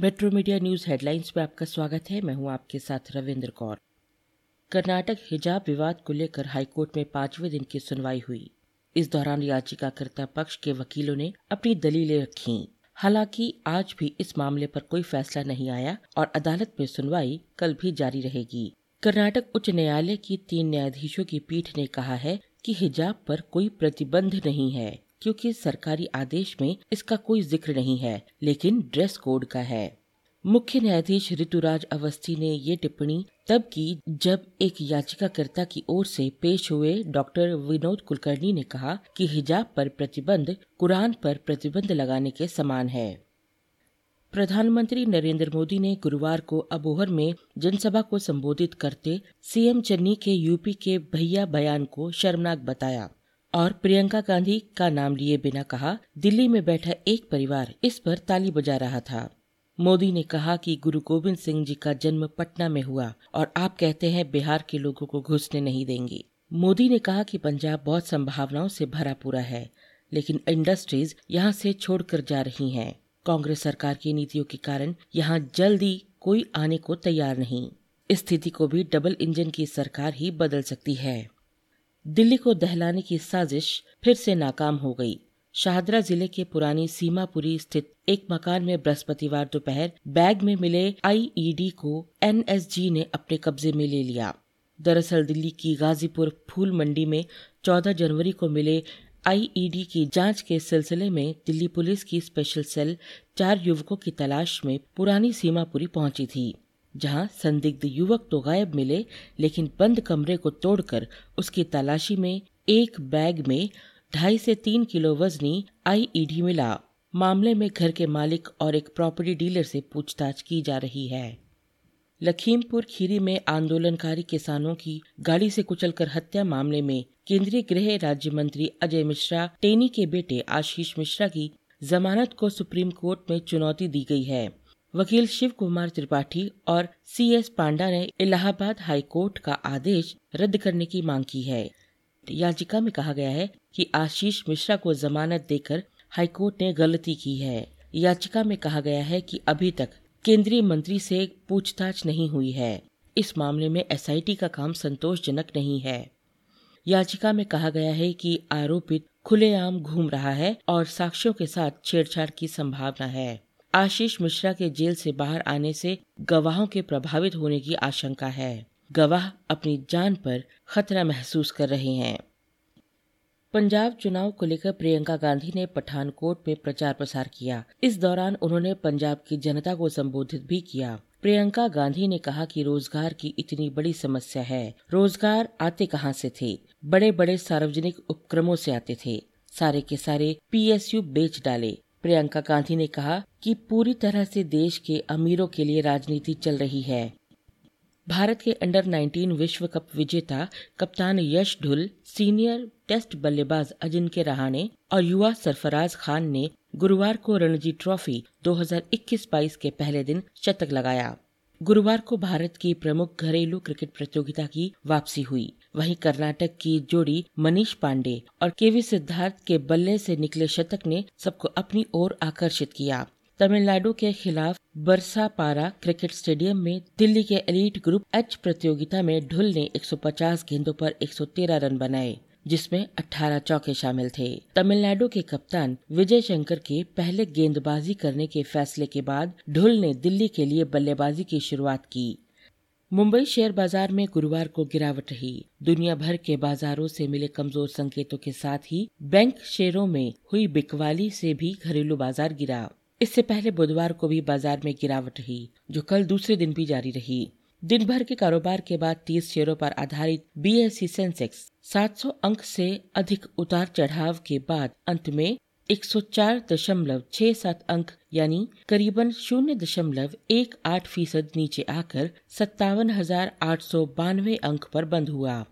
Metro media news headlines में आपका स्वागत है। मैं हूँ आपके साथ रविंद्र कौर। कर्नाटक हिजाब विवाद को लेकर हाईकोर्ट में पाँचवें दिन की सुनवाई हुई। इस दौरान याचिकाकर्ता पक्ष के वकीलों ने अपनी दलीलें रखी। हालाँकि आज भी इस मामले पर कोई फैसला नहीं आया और अदालत में सुनवाई कल भी जारी रहेगी। कर्नाटक उच्च न्यायालय की तीन न्यायाधीशों की पीठ ने कहा है कि हिजाब पर कोई प्रतिबंध नहीं है। क्योंकि सरकारी आदेश में इसका कोई ज़िक्र नहीं है, लेकिन ड्रेस कोड का है। मुख्य न्यायाधीश ऋतुराज अवस्थी ने ये टिप्पणी तब की जब एक याचिकाकर्ता की ओर से पेश हुए डॉक्टर विनोद कुलकर्णी ने कहा कि हिजाब पर प्रतिबंध कुरान पर प्रतिबंध लगाने के समान है। प्रधानमंत्री नरेंद्र मोदी ने गुरुवार को अबोहर में जनसभा को संबोधित करते सीएम चन्नी के यूपी के भैया बयान को शर्मनाक बताया। और प्रियंका गांधी का नाम लिए बिना कहा, दिल्ली में बैठा एक परिवार इस पर ताली बजा रहा था। मोदी ने कहा कि गुरु गोविंद सिंह जी का जन्म पटना में हुआ और आप कहते हैं बिहार के लोगों को घुसने नहीं देंगे। मोदी ने कहा कि पंजाब बहुत संभावनाओं से भरा पूरा है, लेकिन इंडस्ट्रीज़ यहाँ से छोड़कर जा रही हैं। कांग्रेस सरकार की नीतियों के कारण यहाँ जल्दी कोई आने को तैयार नहीं। स्थिति को भी डबल इंजन की सरकार ही बदल सकती है। दिल्ली को दहलाने की साजिश फिर से नाकाम हो गई। शाहदरा ज़िले के पुरानी सीमापुरी स्थित एक मकान में बृहस्पतिवार दोपहर बैग में मिले आईईडी को एनएसजी ने अपने कब्जे में ले लिया। दरअसल दिल्ली की गाजीपुर फूल मंडी में 14 जनवरी को मिले आईईडी की जाँच के सिलसिले में दिल्ली पुलिस की स्पेशल सेल चार युवकों की तलाश में पुरानी सीमापुरी पहुँची थी। जहाँ संदिग्ध युवक तो गायब मिले, लेकिन बंद कमरे को तोड़कर उसकी तलाशी में एक बैग में ढाई से तीन किलो वजनी आईईडी मिला। मामले में घर के मालिक और एक प्रॉपर्टी डीलर से पूछताछ की जा रही है। लखीमपुर खीरी में आंदोलनकारी किसानों की गाड़ी से कुचलकर हत्या मामले में केंद्रीय गृह राज्य मंत्री अजय मिश्रा, टेनी के बेटे आशीष मिश्रा की जमानत को सुप्रीम कोर्ट में चुनौती दी गई है। वकील शिव कुमार त्रिपाठी और सी एस पांडा ने इलाहाबाद हाई कोर्ट का आदेश रद्द करने की मांग की है। याचिका में कहा गया है कि आशीष मिश्रा को जमानत देकर हाईकोर्ट ने गलती की है। याचिका में कहा गया है कि अभी तक केंद्रीय मंत्री से पूछताछ नहीं हुई है। इस मामले में एसआईटी का काम संतोषजनक नहीं है। याचिका में कहा गया है कि आरोपित खुलेआम घूम रहा है और साक्ष्यों के साथ छेड़छाड़ की संभावना है। आशीष मिश्रा के जेल से बाहर आने से गवाहों के प्रभावित होने की आशंका है। गवाह अपनी जान पर खतरा महसूस कर रहे हैं। पंजाब चुनाव को लेकर प्रियंका गांधी ने पठानकोट में प्रचार प्रसार किया। इस दौरान उन्होंने पंजाब की जनता को संबोधित भी किया। प्रियंका गांधी ने कहा कि रोज़गार की इतनी बड़ी समस्या है। रोज़गार आते कहाँ से थे? बड़े बड़े सार्वजनिक उपक्रमों से आते थे। सारे के सारे पीएसयू बेच डाले। प्रियंका गांधी ने कहा कि पूरी तरह से देश के अमीरों के लिए राजनीति चल रही है। भारत के अंडर 19 विश्व कप विजेता कप्तान यश ढुल, सीनियर टेस्ट बल्लेबाज अजिंक्य रहाणे और युवा सरफराज खान ने गुरुवार को रणजी ट्रॉफी 2021-22 के पहले दिन शतक लगाया। गुरुवार को भारत की प्रमुख घरेलू क्रिकेट प्रतियोगिता की वापसी हुई। वहीं कर्नाटक की जोड़ी मनीष पांडे और केवी सिद्धार्थ के बल्ले से निकले शतक ने सबको अपनी ओर आकर्षित किया। तमिलनाडु के खिलाफ बरसा पारा क्रिकेट स्टेडियम में दिल्ली के एलीट ग्रुप एच प्रतियोगिता में ढुल ने 150 गेंदों पर 113 रन बनाए। जिसमें 18 चौके शामिल थे। तमिलनाडु के कप्तान विजय शंकर के पहले गेंदबाजी करने के फैसले के बाद ढुल ने दिल्ली के लिए बल्लेबाजी की शुरुआत की। मुंबई शेयर बाज़ार में गुरुवार को गिरावट रही। दुनिया भर के बाजारों से मिले कमज़ोर संकेतों के साथ ही बैंक शेयरों में हुई बिकवाली से भी घरेलू बाज़ार गिरा। इससे पहले बुधवार को भी बाज़ार में गिरावट रही, जो कल दूसरे दिन भी जारी रही। दिन भर के कारोबार के बाद तीस शेयरों पर आधारित बी सेंसेक्स 700 अंक से अधिक उतार चढ़ाव के बाद अंत में 104.67 अंक, यानी करीबन शून्य दशमलव एक आठ फ़ीसद नीचे आकर सत्तावन हज़ार आठ सौ बानवे अंक पर बंद हुआ।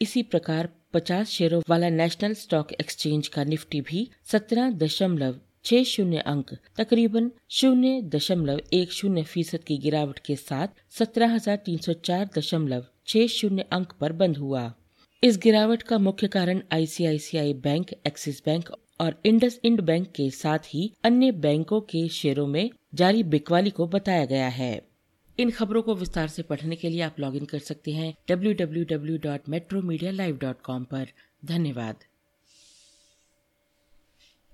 इसी प्रकार 50 शेयरों वाला नेशनल स्टॉक एक्सचेंज का निफ्टी भी सत्रह दशमलव छह शून्य अंक, तकरीबन शून्य दशमलव एक शून्य फ़ीसद की गिरावट के साथ सत्रह हज़ार तीन सौ चार दशमलव छह शून्य अंक पर बंद हुआ। इस गिरावट का मुख्य कारण आईसीआईसीआई बैंक, एक्सिस बैंक और इंडस इंड बैंक के साथ ही अन्य बैंकों के शेयरों में जारी बिकवाली को बताया गया है। इन खबरों को विस्तार से पढ़ने के लिए आप लॉगिन कर सकते हैं www.metromedia.live.com पर। धन्यवाद।